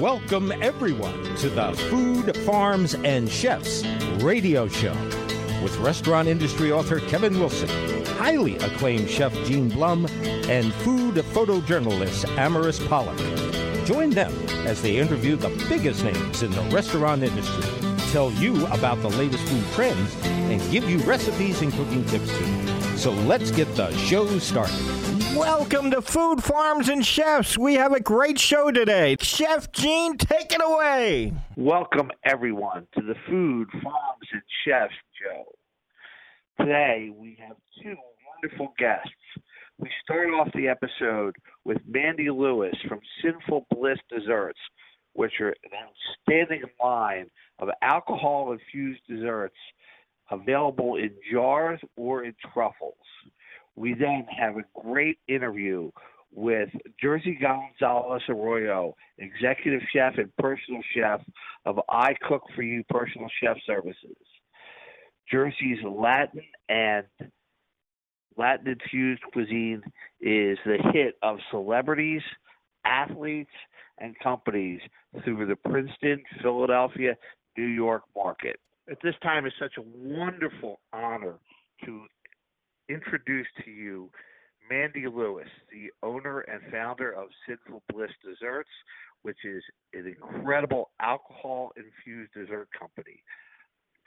Welcome, everyone, to the Food, Farms, and Chefs radio show with restaurant industry author Kevin Wilson, highly acclaimed chef Gene Blum, and food photojournalist Amaris Pollock. Join them as they interview the biggest names in the restaurant industry, tell you about the latest food trends, and give you recipes and cooking tips too. So let's get the show started. Welcome to Food Farms and Chefs. We have a great show today. Chef Gene, take it away. Welcome, everyone, to the Food Farms and Chefs show. Today, we have two wonderful guests. We start off the episode with Mandy Lewis from Cynful Bliss Desserts, which are an outstanding line of alcohol infused desserts available in jars or in truffles. We then have a great interview with Jersey Gonzalez Arroyo, executive chef and personal chef of I Cook for You Personal Chef Services. Jersey's Latin and Latin infused cuisine is the hit of celebrities, athletes, and companies through the Princeton, Philadelphia, New York market. At this time, it's such a wonderful honor to introduce to you Mandy Lewis, the owner and founder of Cynful Bliss Desserts, which is an incredible alcohol infused dessert company.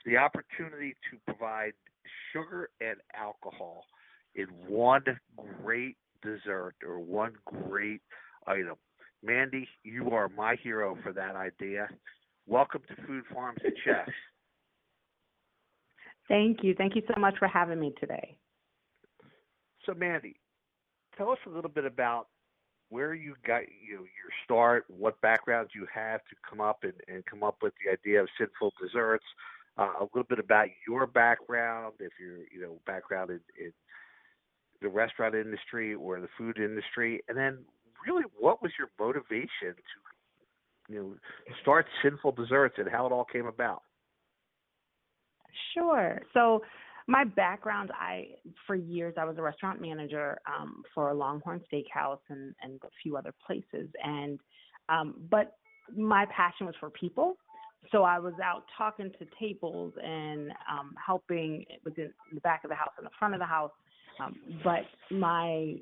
The opportunity to provide sugar and alcohol in one great dessert or one great item. Mandy, you are my hero for that idea. Welcome to Food Farms and Chefs. Thank you. Thank you so much for having me today. So, Mandy, tell us a little bit about where you got you know, your start, what background you have to come up and, and come up with the idea of sinful desserts. Uh, a little bit about your background, if you're you know background in, in the restaurant industry or the food industry, and then really what was your motivation to you know start sinful desserts and how it all came about. Sure. So my background, I for years I was a restaurant manager um, for a Longhorn Steakhouse and and a few other places, and um, but my passion was for people. So I was out talking to tables and um, helping within the back of the house and the front of the house. Um, but my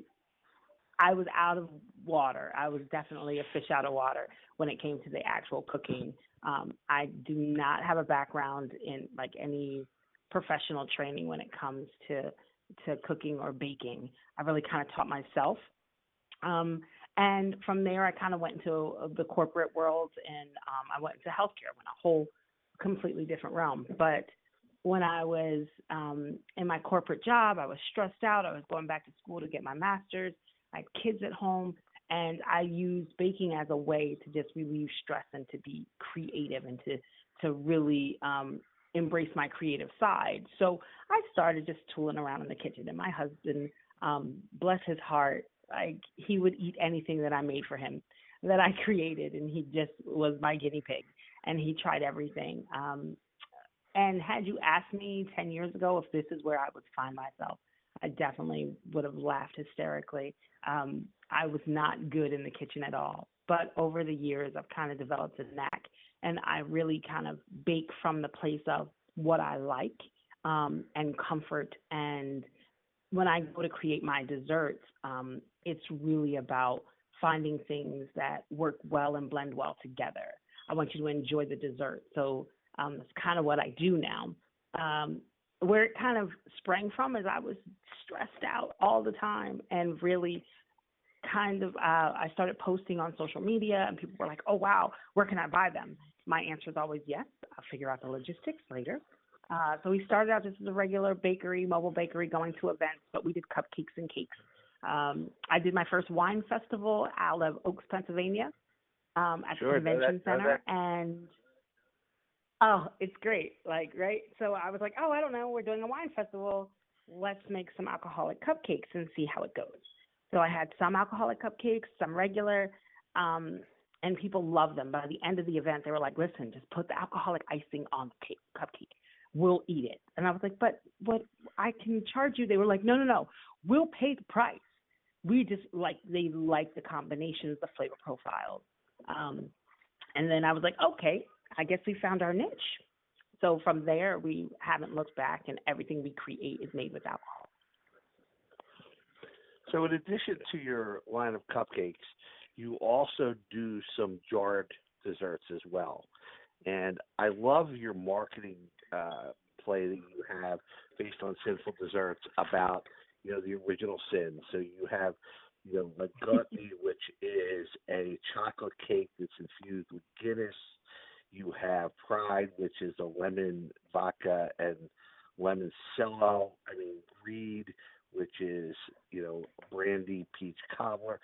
I was out of water. I was definitely a fish out of water when it came to the actual cooking. Um, I do not have a background in like any professional training when it comes to to cooking or baking. I really kind of taught myself. Um, and from there, I kind of went into the corporate world and um, I went into healthcare, went a whole completely different realm. But when I was um, in my corporate job, I was stressed out. I was going back to school to get my master's. I had kids at home, and I used baking as a way to just relieve stress and to be creative and to to really um, embrace my creative side. So I started just tooling around in the kitchen, and my husband, um, bless his heart, like he would eat anything that I made for him, that I created, and he just was my guinea pig, and he tried everything. Um, and had you asked me 10 years ago if this is where I would find myself, I definitely would have laughed hysterically. Um, I was not good in the kitchen at all. But over the years, I've kind of developed a knack and I really kind of bake from the place of what I like um, and comfort. And when I go to create my desserts, um, it's really about finding things that work well and blend well together. I want you to enjoy the dessert. So um, that's kind of what I do now. Um, where it kind of sprang from is I was stressed out all the time and really kind of uh, I started posting on social media and people were like, "Oh wow, where can I buy them?" My answer is always yes. I'll figure out the logistics later. Uh, so we started out just as a regular bakery, mobile bakery, going to events, but we did cupcakes and cakes. Um, I did my first wine festival out of Oaks, Pennsylvania, um, at sure, the convention that, center, and oh, it's great. Like, right? So I was like, oh, I don't know, we're doing a wine festival. Let's make some alcoholic cupcakes and see how it goes. So I had some alcoholic cupcakes, some regular. Um, and people love them. By the end of the event, they were like, "Listen, just put the alcoholic icing on the cake, cupcake. We'll eat it." And I was like, "But what? I can charge you." They were like, "No, no, no. We'll pay the price. We just like they like the combinations, the flavor profiles." Um, And then I was like, okay, I guess we found our niche. So from there, we haven't looked back, and everything we create is made with alcohol. So, in addition to your line of cupcakes, you also do some jarred desserts as well. And I love your marketing uh, play that you have based on sinful desserts about you know the original sin. So you have you know gluttony, which is a chocolate cake that's infused with Guinness. You have Pride, which is a lemon vodka and lemon cello. I mean, Greed, which is you know brandy peach cobbler.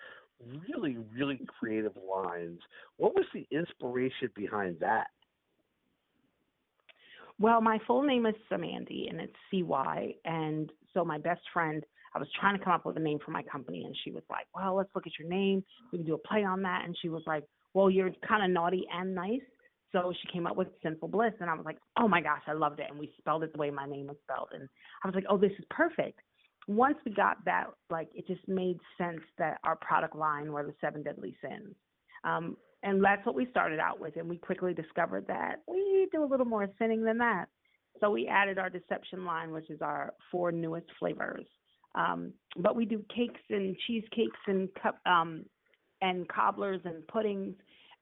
Really, really creative lines. What was the inspiration behind that? Well, my full name is Samandy, and it's C Y. And so my best friend, I was trying to come up with a name for my company, and she was like, "Well, let's look at your name. We can do a play on that." And she was like, "Well, you're kind of naughty and nice." So she came up with Cynful Bliss, and I was like, "Oh my gosh, I loved it!" And we spelled it the way my name was spelled, and I was like, "Oh, this is perfect." Once we got that, like, it just made sense that our product line were the seven deadly sins. Um, and that's what we started out with. And we quickly discovered that we do a little more sinning than that. So we added our deception line, which is our four newest flavors. Um, but we do cakes and cheesecakes and cup um, and cobblers and puddings.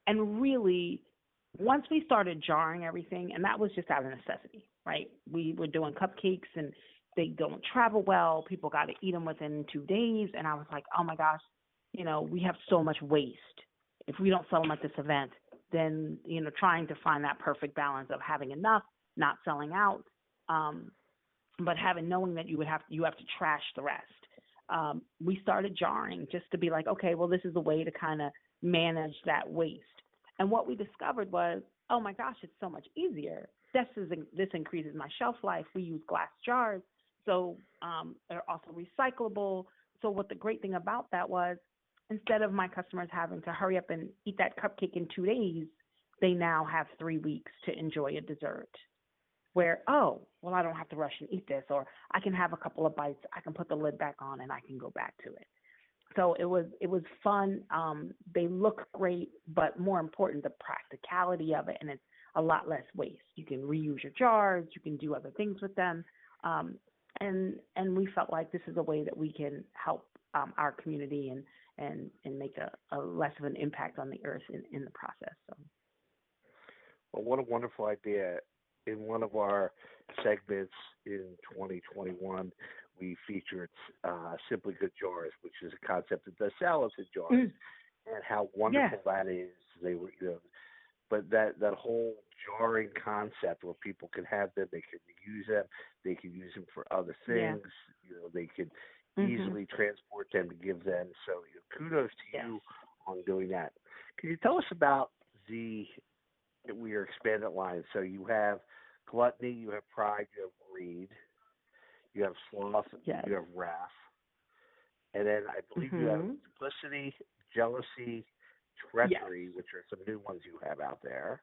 And really, once we started jarring everything, and that was just out of necessity, right? We were doing cupcakes and they don't travel well. People got to eat them within two days. And I was like, oh my gosh, you know, we have so much waste if we don't sell them at this event, then you know trying to find that perfect balance of having enough, not selling out, um, but having knowing that you would have you have to trash the rest. Um, we started jarring just to be like, okay, well this is a way to kind of manage that waste. And what we discovered was, oh my gosh, it's so much easier. This is this increases my shelf life. We use glass jars, so um, they're also recyclable. So what the great thing about that was instead of my customers having to hurry up and eat that cupcake in two days, they now have three weeks to enjoy a dessert. Where, oh, well, I don't have to rush and eat this, or I can have a couple of bites, I can put the lid back on, and I can go back to it. So it was it was fun. Um, they look great, but more important, the practicality of it, and it's a lot less waste. You can reuse your jars, you can do other things with them, um, and and we felt like this is a way that we can help um, our community and and and make a, a less of an impact on the earth in, in the process. So. Well, what a wonderful idea! In one of our segments in 2021, we featured uh, Simply Good Jars, which is a concept that does salads in jars, mm. and how wonderful yeah. that is. They were, you know, but that that whole jarring concept where people can have them, they can reuse them, they can use them for other things. Yeah. You know, they can mm-hmm. easily transport them to give them. So you know, kudos to yes. you on doing that. Can you tell us about the your expanded line? So you have gluttony, you have pride, you have greed, you have sloth, yes. you have wrath, and then I believe mm-hmm. you have mm-hmm. duplicity, jealousy, treachery, yes. which are some new ones you have out there.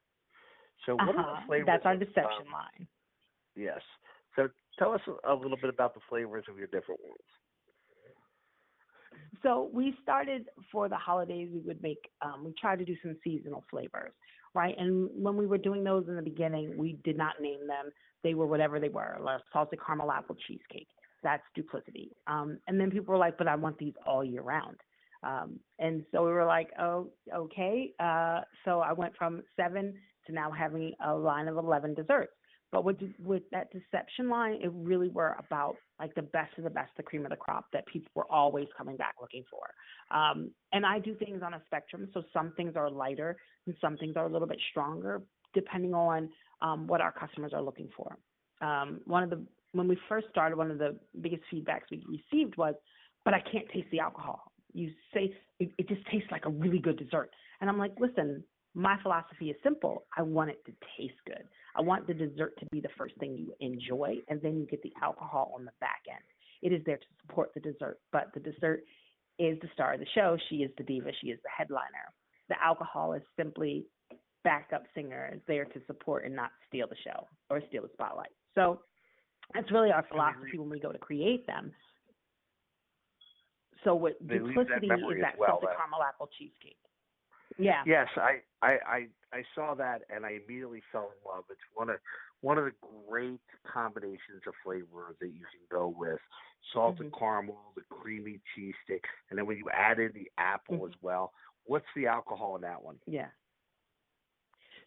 So what uh-huh. are the uh-huh. flavors? That's our deception um, line. Yes. So tell us a little bit about the flavors of your different ones. So we started for the holidays. We would make, um, we tried to do some seasonal flavors, right? And when we were doing those in the beginning, we did not name them. They were whatever they were. Like salted caramel apple cheesecake. That's duplicity. Um, and then people were like, but I want these all year round. Um, and so we were like, oh, okay. Uh, so I went from seven to now having a line of 11 desserts. But with with that deception line, it really were about like the best of the best, the cream of the crop that people were always coming back looking for. Um, and I do things on a spectrum, so some things are lighter and some things are a little bit stronger, depending on um, what our customers are looking for. Um, one of the when we first started, one of the biggest feedbacks we received was, "But I can't taste the alcohol." You say it, it just tastes like a really good dessert, and I'm like, "Listen, my philosophy is simple. I want it to taste good. I want the dessert to be the first thing you enjoy, and then you get the alcohol on the back end. It is there to support the dessert, but the dessert is the star of the show. She is the diva. She is the headliner. The alcohol is simply backup singer, is there to support and not steal the show or steal the spotlight. So that's really our philosophy when we go to create them. So what duplicity is that well, caramel apple cheesecake. Yeah. Yes, I, I, I, I saw that and I immediately fell in love. It's one of one of the great combinations of flavors that you can go with salted Mhm. caramel, the creamy cheese stick, and then when you add in the apple Mhm. as well. What's the alcohol in that one? Yeah.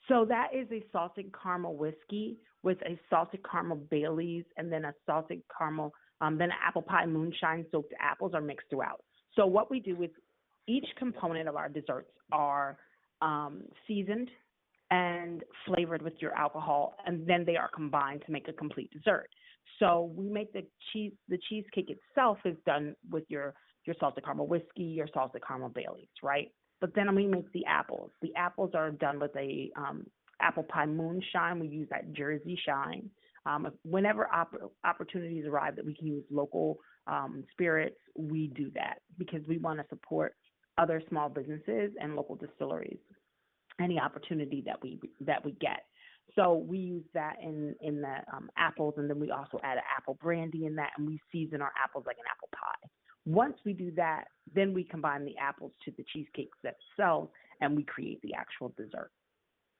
So that is a salted caramel whiskey with a salted caramel Bailey's and then a salted caramel, um, then apple pie moonshine soaked apples are mixed throughout. So what we do is each component of our desserts are um, seasoned and flavored with your alcohol, and then they are combined to make a complete dessert. So we make the cheese. The cheesecake itself is done with your your salted caramel whiskey, your salted caramel Bailey's, right? But then we make the apples. The apples are done with a um, apple pie moonshine. We use that Jersey shine. Um, whenever op- opportunities arrive that we can use local um, spirits, we do that because we want to support other small businesses and local distilleries. Any opportunity that we that we get. So we use that in in the um, apples, and then we also add apple brandy in that, and we season our apples like an apple pie. Once we do that, then we combine the apples to the cheesecake itself, and we create the actual dessert.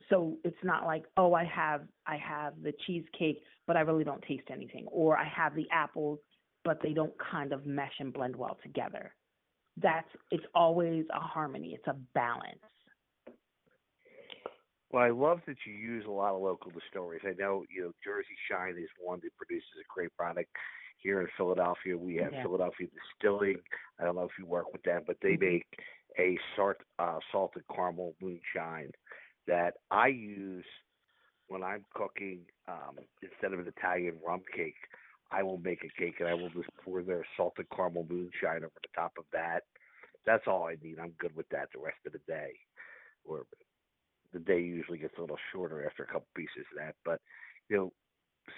So it's not like, oh, I have I have the cheesecake, but I really don't taste anything, or I have the apples, but they don't kind of mesh and blend well together. That's it's always a harmony. It's a balance. Well, I love that you use a lot of local distilleries. I know, you know, Jersey Shine is one that produces a great product here in Philadelphia. We have Yeah. Philadelphia Distilling. I don't know if you work with them, but they Mhm. make a salt, uh, salted caramel moonshine that I use when I'm cooking. Um, instead of an Italian rum cake, I will make a cake and I will just pour their salted caramel moonshine over the top of that. That's all I need. I'm good with that the rest of the day. Or the day usually gets a little shorter after a couple pieces of that. But you know,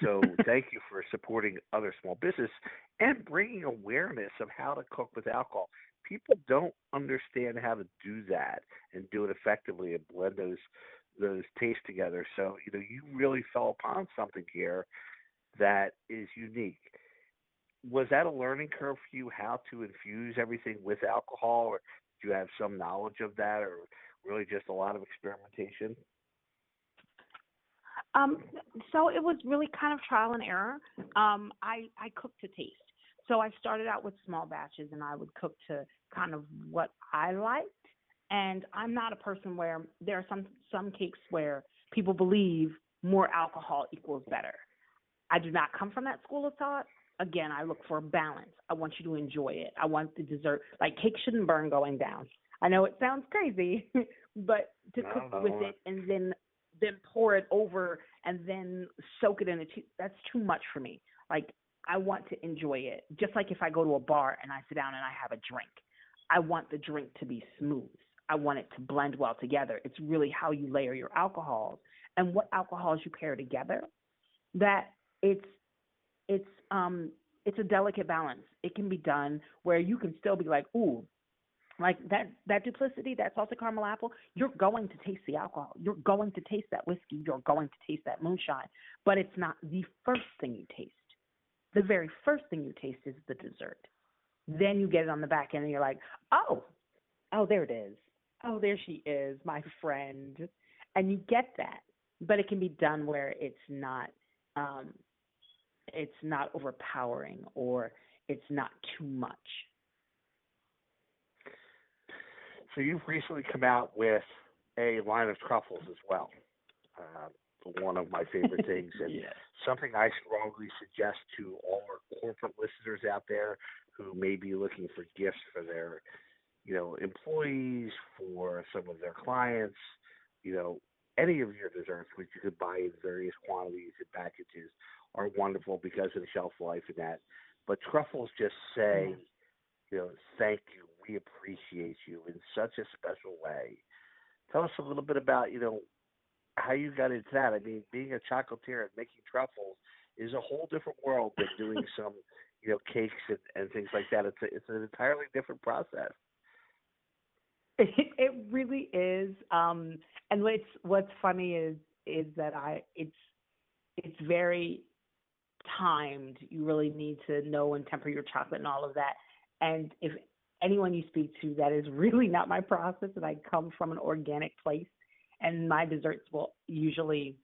so thank you for supporting other small business and bringing awareness of how to cook with alcohol. People don't understand how to do that and do it effectively and blend those those tastes together. So you know, you really fell upon something here that is unique. Was that a learning curve for you how to infuse everything with alcohol, or do you have some knowledge of that, or really just a lot of experimentation? Um, so it was really kind of trial and error. Um, I I cook to taste. So I started out with small batches, and I would cook to kind of what I liked. And I'm not a person where there are some some cakes where people believe more alcohol equals better. I do not come from that school of thought. Again, I look for a balance. I want you to enjoy it. I want the dessert. Like cake shouldn't burn going down. I know it sounds crazy, but to No, cook no, with no. it and then then pour it over and then soak it in a tea, that's too much for me. Like I want to enjoy it. Just like if I go to a bar and I sit down and I have a drink, I want the drink to be smooth. I want it to blend well together. It's really how you layer your alcohols and what alcohols you pair together. That it's it's um it's a delicate balance. It can be done where you can still be like, ooh, like that that duplicity, that salted caramel apple, you're going to taste the alcohol. You're going to taste that whiskey. You're going to taste that moonshine. But it's not the first thing you taste. The very first thing you taste is the dessert. Then you get it on the back end and you're like, oh, oh, there it is. Oh, there she is, my friend. And you get that. But it can be done where it's not um it's not overpowering or it's not too much. So you've recently come out with a line of truffles as well. Uh, one of my favorite things, and something I strongly suggest to all our corporate listeners out there who may be looking for gifts for their, you know, employees, for some of their clients, you know, any of your desserts, which you could buy in various quantities and packages, are wonderful because of the shelf life and that. But truffles just say, you know, thank you, we appreciate you in such a special way. Tell us a little bit about, you know, how you got into that. I mean, being a chocolatier and making truffles is a whole different world than doing some, you know, cakes and, and things like that. It's a, it's an entirely different process. It, it really is. Um, and what's what's funny is is that I it's it's very timed. You really need to know and temper your chocolate and all of that. And if anyone you speak to, that is really not my process. And I come from an organic place, and my desserts will usually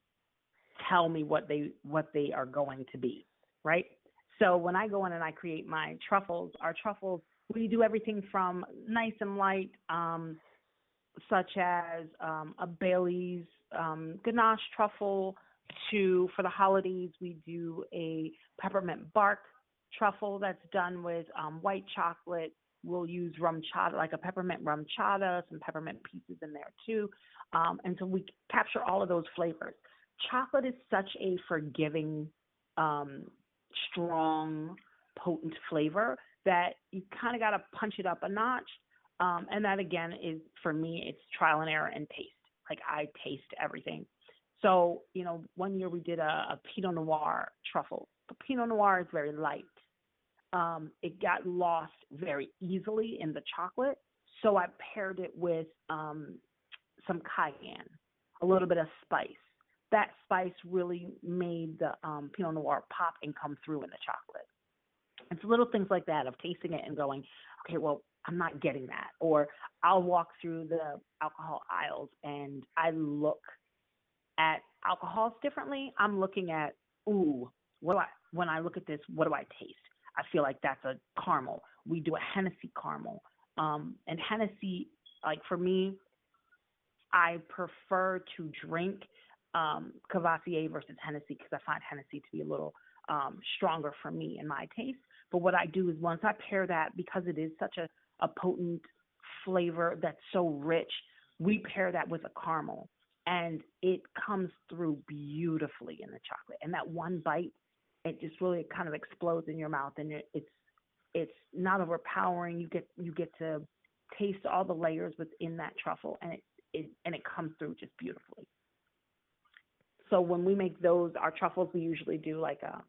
tell me what they what they are going to be, right? So when I go in and I create my truffles, our truffles, we do everything from nice and light, um, such as um, a Bailey's um, ganache truffle, to for the holidays we do a peppermint bark truffle that's done with um, white chocolate. We'll use rum chata, like a peppermint rum chata, some peppermint pieces in there too. Um, and so we capture all of those flavors. Chocolate is such a forgiving, um, strong, potent flavor that you kind of got to punch it up a notch. Um, and that again is for me, it's trial and error and taste. Like I taste everything. So, you know, one year we did a, a Pinot Noir truffle. The Pinot Noir is very light. Um, it got lost very easily in the chocolate. So I paired it with um, some cayenne, a little bit of spice. That spice really made the um, Pinot Noir pop and come through in the chocolate. It's little things like that of tasting it and going, okay, well, I'm not getting that. Or I'll walk through the alcohol aisles and I look at alcohols differently. I'm looking at, ooh, what do I, when I look at this, what do I taste? I feel like that's a caramel. We do a Hennessy caramel. Um, and Hennessy, like for me, I prefer to drink um, Courvoisier versus Hennessy because I find Hennessy to be a little um, stronger for me in my taste. But what I do is once I pair that, because it is such a, a potent flavor that's so rich, we pair that with a caramel and it comes through beautifully in the chocolate. And that one bite, it just really kind of explodes in your mouth, and it, it's it's not overpowering. You get you get to taste all the layers within that truffle, and it, it and it comes through just beautifully. So when we make those, our truffles, we usually do like a um,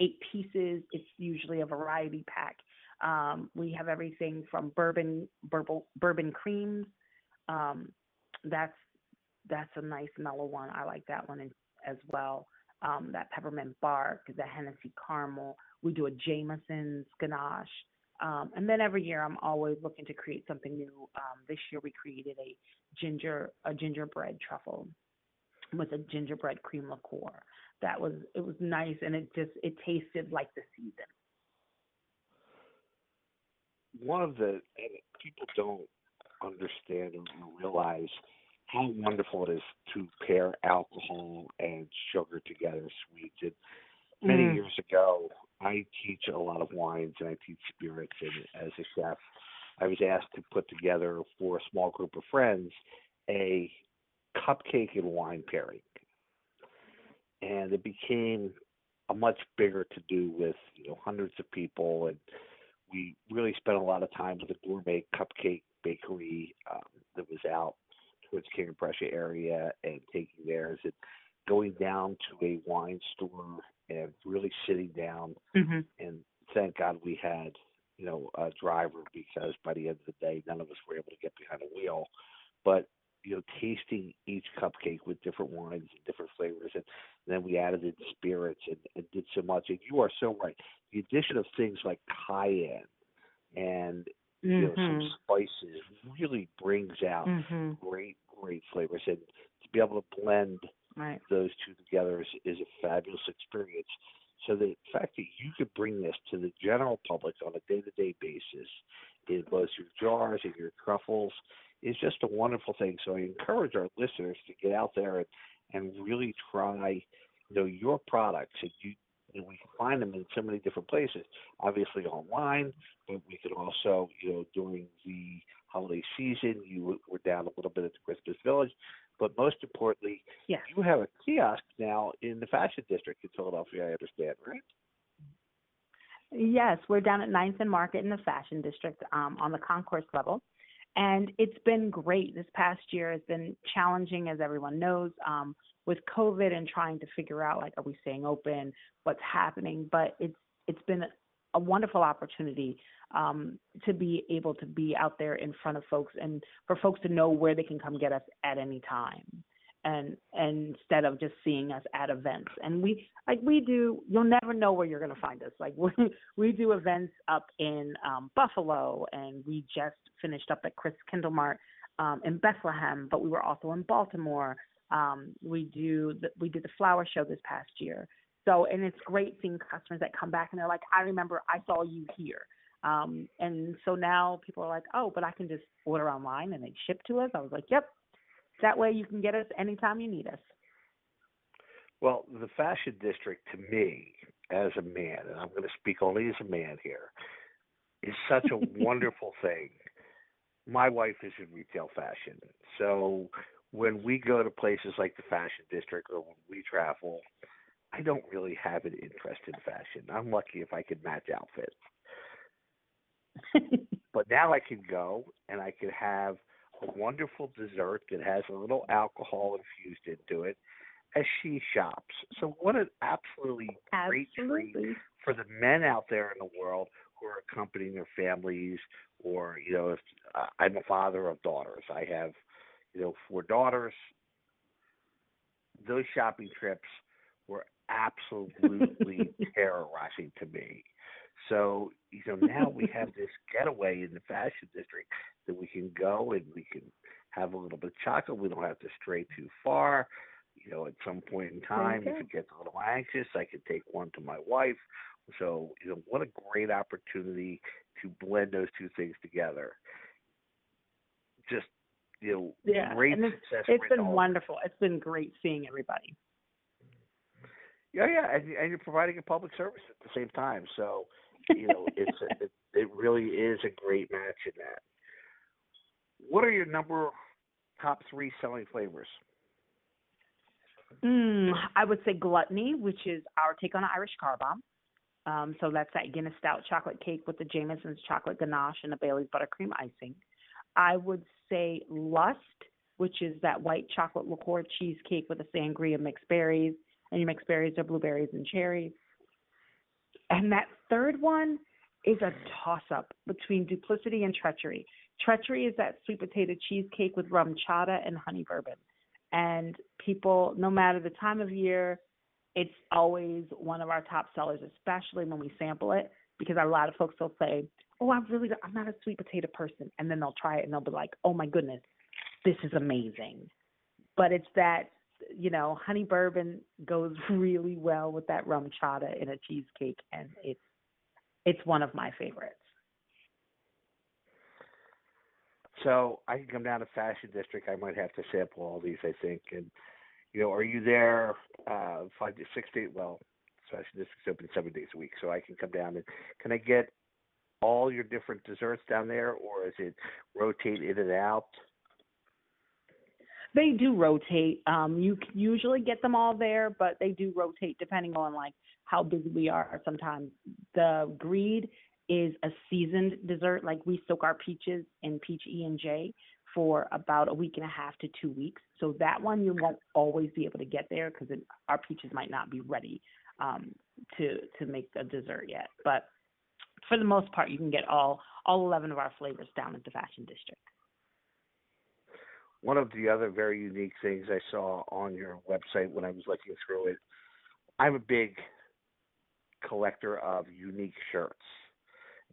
eight pieces. It's usually a variety pack. Um, we have everything from bourbon, bourbon, bourbon creams. Um, that's that's a nice mellow one. I like that one as well. Um, that peppermint bark, the Hennessy caramel. We do a Jameson's ganache. Um, and then every year I'm always looking to create something new. Um, this year we created a ginger a gingerbread truffle with a gingerbread cream liqueur. That was it was nice and it just it tasted like the season. One of the people don't understand or realize how wonderful it is to pair alcohol and sugar together, sweets. And many mm. years ago, I teach a lot of wines and I teach spirits. And as a chef, I was asked to put together for a small group of friends a cupcake and wine pairing. And it became a much bigger to do with you know hundreds of people and we really spent a lot of time with a gourmet cupcake bakery um, that was out towards King of Prussia area and taking theirs and going down to a wine store and really sitting down? Mm-hmm. and thank God we had you know a driver because by the end of the day none of us were able to get behind a wheel. But you know tasting each cupcake with different wines and different flavors and then we added in spirits and, and did so much. And you are so right. The addition of things like cayenne and mm-hmm. you know some mm-hmm. spices really brings out mm-hmm. great great flavors, and to be able to blend right. those two together is, is a fabulous experience. So the fact that you could bring this to the general public on a day-to-day basis in both your jars and your truffles is just a wonderful thing. So I encourage our listeners to get out there and, and really try, you know, your products. And you, and we can find them in so many different places. Obviously online, but we could also, you know, during the holiday season. You were down a little bit at the Christmas Village, but most importantly, yes. you have a kiosk now in the Fashion District in Philadelphia. I understand, right? Yes, we're down at Ninth and Market in the Fashion District um, on the concourse level. And it's been great. This past year has been challenging, as everyone knows, um, with COVID and trying to figure out like, are we staying open? What's happening? But it's it's been a wonderful opportunity um, to be able to be out there in front of folks and for folks to know where they can come get us at any time and and instead of just seeing us at events and we like we do you'll never know where you're going to find us like we we do events up in um buffalo and we just finished up at chris kindlemart um, in Bethlehem, but we were also in Baltimore. Um, we do the, we did the flower show this past year. So and it's great seeing customers that come back and they're like, I remember I saw you here. Um, and so now people are like, oh, but I can just order online and they ship to us. I was like, yep. That way you can get us anytime you need us. Well, the fashion district to me, as a man, and I'm going to speak only as a man here, is such a wonderful thing. My wife is in retail fashion, so when we go to places like the fashion district or when we travel, I don't really have an interest in fashion. I'm lucky if I can match outfits. but now I can go and I can have a wonderful dessert that has a little alcohol infused into it as she shops. So what an absolutely great treat for the men out there in the world who are accompanying their families or you know if uh, I'm a father of daughters. I have you know four daughters. Those shopping trips were absolutely terrorizing to me. So, you know, now we have this getaway in the fashion district that we can go and we can have a little bit of chocolate. We don't have to stray too far. You know, at some point in time, if it gets a little anxious, I can take one to my wife. So, you know, what a great opportunity to blend those two things together. Just, you know, Yeah, great and it's, success. it's been wonderful. It's been great seeing everybody. Yeah, yeah, and, and you're providing a public service at the same time. So, you know, it's a, it, it really is a great match in that. What are your number top three selling flavors? Mm, I would say gluttony, which is our take on an Irish car bomb. Um, so that's that Guinness Stout chocolate cake with the Jameson's chocolate ganache and the Bailey's buttercream icing. I would say lust, which is that white chocolate liqueur cheesecake with a sangria mixed berries, and your mixed berries are blueberries and cherries. And that third one is a toss up between duplicity and treachery. Treachery is that sweet potato cheesecake with rum chata and honey bourbon. And people, no matter the time of year, it's always one of our top sellers, especially when we sample it, because a lot of folks will say, "Oh, I'm really, I'm not a sweet potato person," and then they'll try it and they'll be like, "Oh my goodness, this is amazing." But it's that, you know, honey bourbon goes really well with that rum chata in a cheesecake, and it's it's one of my favorites. So I can come down to Fashion District. I might have to sample all these, I think. And you know, are you there uh, five to six days? Well, Fashion District's open seven days a week, so I can come down and can I get all your different desserts down there, or is it rotate in and out? They do rotate. Um, you can usually get them all there, but they do rotate depending on like how busy we are. Sometimes the greed is a seasoned dessert. Like we soak our peaches in peach E and J for about a week and a half to two weeks. So that one you won't always be able to get there because our peaches might not be ready um, to to make a dessert yet. But for the most part, you can get all all 11 of our flavors down at the Fashion District. One of the other very unique things I saw on your website when I was looking through it, I'm a big collector of unique shirts.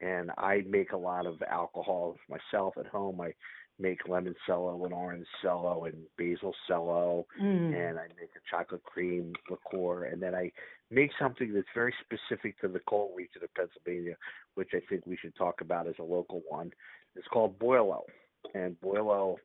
And I make a lot of alcohol myself at home. I make lemon cello and orange cello and basil cello Mm. and I make a chocolate cream liqueur, and then I make something that's very specific to the coal region of Pennsylvania, which I think we should talk about as a local one. It's called Boilo, and Boilo,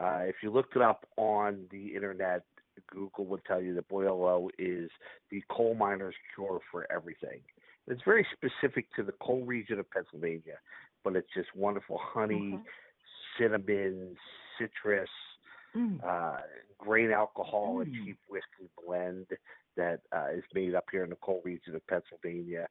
uh, if you looked it up on the internet, Google would tell you that Boilo is the coal miner's cure for everything. It's very specific to the coal region of Pennsylvania, but it's just wonderful honey, Okay. cinnamon, citrus Mm. uh, grain alcohol and Mm. cheap whiskey blend that uh, is made up here in the coal region of Pennsylvania.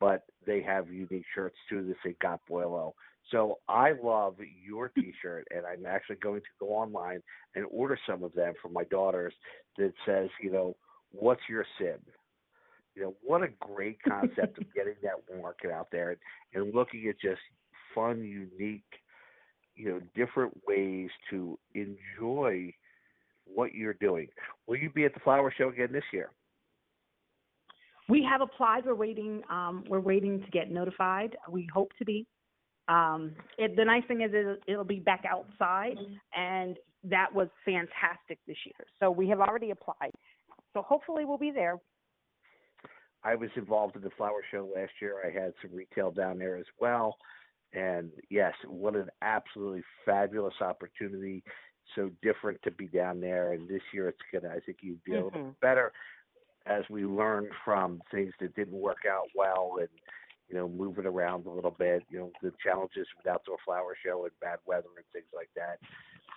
But they have unique shirts too that say "Got Boilo." So I love your T-shirt, and I'm actually going to go online and order some of them for my daughters. That says, you know, what's your sin? You know, what a great concept of getting that market out there and, and looking at just fun, unique you know different ways to enjoy what you're doing. Will you be at the flower show again this year? We have applied. We're waiting. Um, we're waiting to get notified. We hope to be. Um, it, the nice thing is it'll, it'll be back outside, and that was fantastic this year. So we have already applied. So hopefully we'll be there. I was involved in the flower show last year. I had some retail down there as well. And yes, what an absolutely fabulous opportunity. So different to be down there. And this year it's going to, I think you'd be a little Mhm. better as we learn from things that didn't work out well and, you know, move it around a little bit, you know, the challenges with outdoor flower show and bad weather and things like that.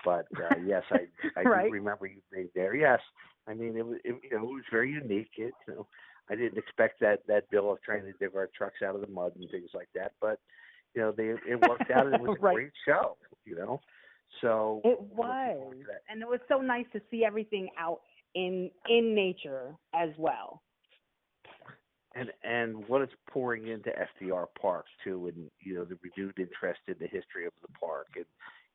But uh, yes, I I Right. do remember you being there. Yes, I mean it was it, you know it was very unique. It you know I didn't expect that that bill of trying to dig our trucks out of the mud and things like that, but you know they it worked out. and It was a Right. great show. You know, so It I'm looking forward was, and it was so nice to see everything out in in nature as well. And and what it's pouring into FDR Park too, and you know the renewed interest in the history of the park, and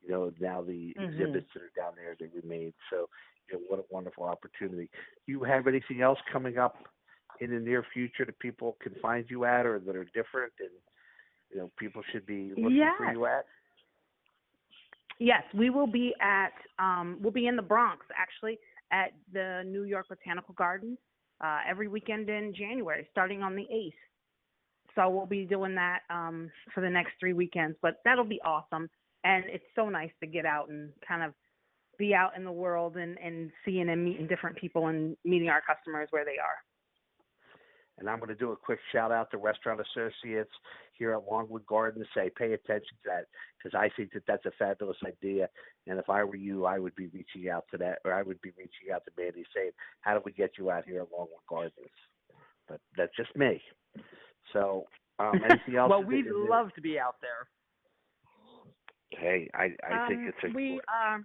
you know now the Mhm. exhibits that are down there that remain. So you know what a wonderful opportunity. Do you have anything else coming up in the near future that people can find you at, or that are different, and you know people should be looking for you at? Yes, we will be at um we'll be in the Bronx actually at the New York Botanical Gardens uh every weekend in January starting on the 8th. So we'll be doing that um for the next 3 weekends, but that'll be awesome and it's so nice to get out and kind of be out in the world and and seeing and meeting different people and meeting our customers where they are. And I'm going to do a quick shout out to Restaurant Associates here at Longwood Gardens. Say, pay attention to that because I think that that's a fabulous idea. And if I were you, I would be reaching out to that, or I would be reaching out to Mandy saying, "How do we get you out here at Longwood Gardens?" But that's just me. So, um, anything else? well, we'd love to be out there. Hey, I I think Um, it's a we um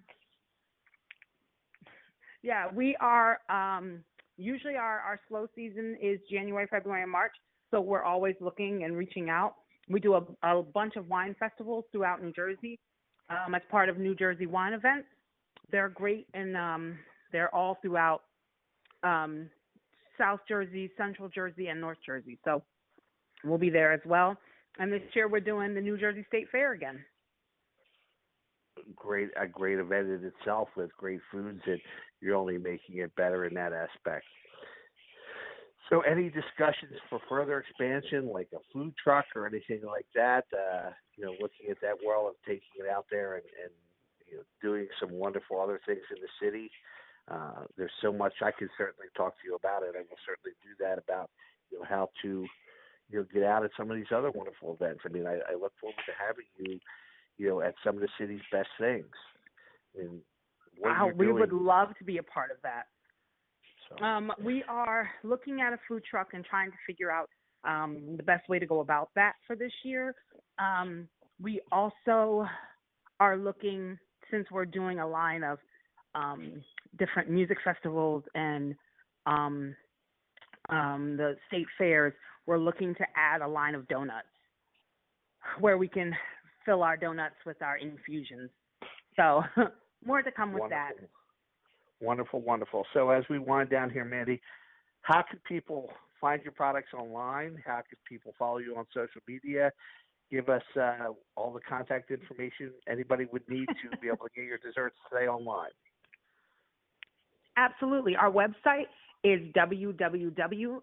yeah we are um usually our our slow season is january february and march so we're always looking and reaching out. We do a, a bunch of wine festivals throughout new jersey um as part of new jersey wine events. They're great and um they're all throughout um south jersey central jersey and north jersey. So we'll be there as well. And this year we're doing the new jersey state fair again. Great a great event in itself with great foods and you're only making it better in that aspect. So any discussions for further expansion like a food truck or anything like that, uh, you know, looking at that world of taking it out there and, and you know, doing some wonderful other things in the city. Uh, there's so much I can certainly talk to you about it. I will certainly do that about you know how to you know get out at some of these other wonderful events. I mean, I, I look forward to having you you know, at some of the city's best things. Wow you're we doing, would love to be a part of that so. Um, we are looking at a food truck and trying to figure out um, the best way to go about that for this year. Um, we also are looking, since we're doing a line of um, different music festivals and um, um, the state fairs, we're looking to add a line of donuts where we can fill our donuts with our infusions. So more to come with that. Wonderful, wonderful. So as we wind down here, Mandy, how can people find your products online? How can people follow you on social media? Give us uh, all the contact information anybody would need to be able to get your desserts today online. Absolutely. Our website is www.sinful,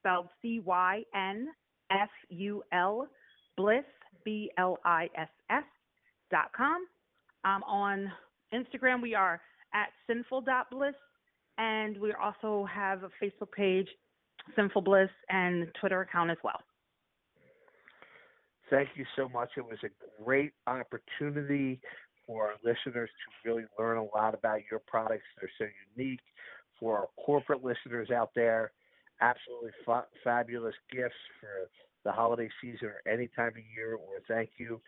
spelled C Y N F U L, bliss, B L I S S, dot com. Um, on Instagram, we are at cynful.bliss, and we also have a Facebook page, Cynful Bliss, and Twitter account as well. Thank you so much. It was a great opportunity for our listeners to really learn a lot about your products. They're so unique. For our corporate listeners out there, absolutely fa- fabulous gifts for the holiday season or any time of year, or thank you.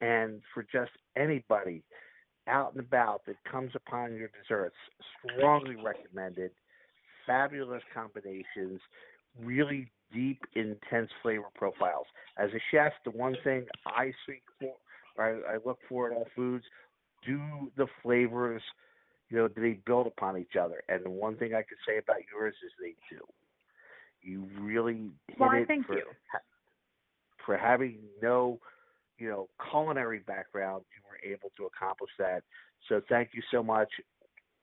And for just anybody out and about that comes upon your desserts, strongly recommended. Fabulous combinations, really deep, intense flavor profiles. As a chef, the one thing I seek for, or I, I look for in all foods, do the flavors, you know, do they build upon each other? And the one thing I could say about yours is they do. You really hit Well, it thank for you. for having no, you know, culinary background, you were able to accomplish that. So thank you so much.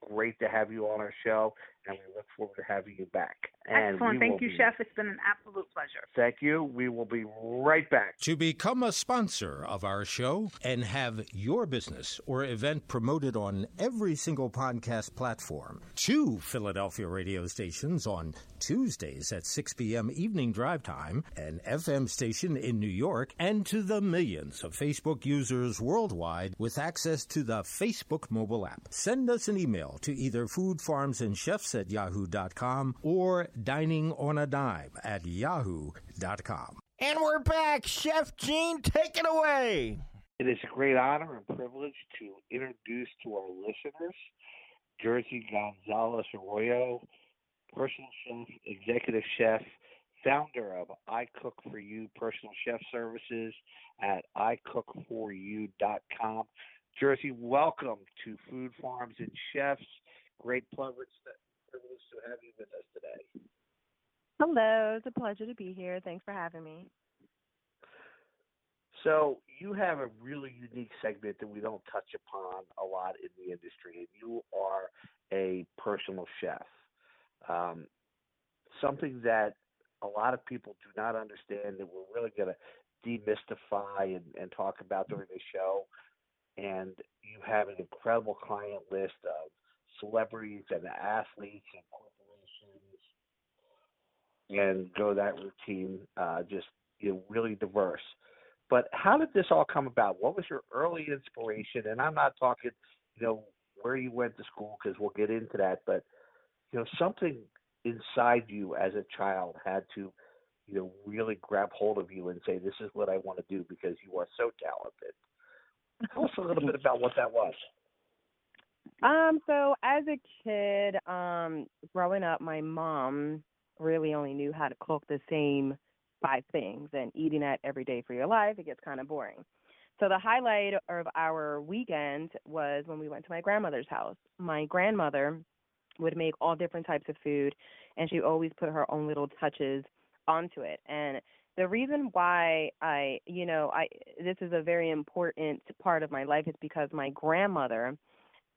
Great to have you on our show, and we look forward to having you back. And Excellent. Thank you, be, Chef. It's been an absolute pleasure. Thank you. We will be right back. To become a sponsor of our show and have your business or event promoted on every single podcast platform, two Philadelphia radio stations on Tuesdays at 6 p.m. evening drive time, an FM station in New York, and to the millions of Facebook users worldwide with access to the Facebook mobile app. Send us an email to either foodfarmsandchefs at yahoo.com or dining on a dime at yahoo.com. And we're back. Chef Gene, take it away. It is a great honor and privilege to introduce to our listeners Jerzy Gonzalez Arroyo, personal chef, executive chef, founder of I Cook For You Personal Chef Services at icookforyou.com. Jerzy, welcome to Food Farms and Chefs. Great privilege to have you with us today. Hello, it's a pleasure to be here. Thanks for having me. So you have a really unique segment that we don't touch upon a lot in the industry, and you are a personal chef. Um, something that a lot of people do not understand that we're really going to demystify and, and talk about during the show. And you have an incredible client list of celebrities and athletes and corporations, and go that routine. Uh, just you know, really diverse. But how did this all come about? What was your early inspiration? And I'm not talking, you know, where you went to school because we'll get into that. But you know, something inside you as a child had to, you know, really grab hold of you and say, "This is what I want to do," because you are so talented. Tell us a little bit about what that was. Um, so as a kid, um, growing up, my mom really only knew how to cook the same five things, and eating that every day for your life, it gets kind of boring. So the highlight of our weekend was when we went to my grandmother's house. My grandmother would make all different types of food, and she always put her own little touches onto it. And the reason why I, you know, I this is a very important part of my life is because my grandmother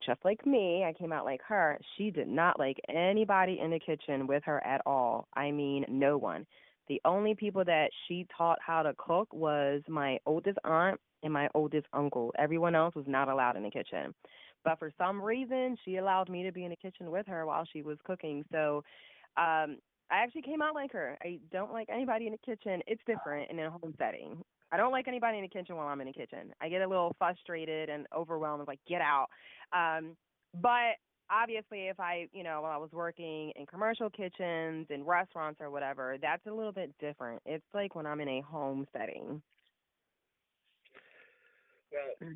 just like me, I came out like her. She did not like anybody in the kitchen with her at all. I mean, no one. The only people that she taught how to cook was my oldest aunt and my oldest uncle. Everyone else was not allowed in the kitchen. But for some reason, she allowed me to be in the kitchen with her while she was cooking. So um I actually came out like her. I don't like anybody in the kitchen. It's different in a home setting. I don't like anybody in the kitchen while I'm in the kitchen. I get a little frustrated and overwhelmed, like get out. Um, but obviously, if I, you know, while I was working in commercial kitchens in restaurants or whatever, that's a little bit different. It's like when I'm in a home setting. Well,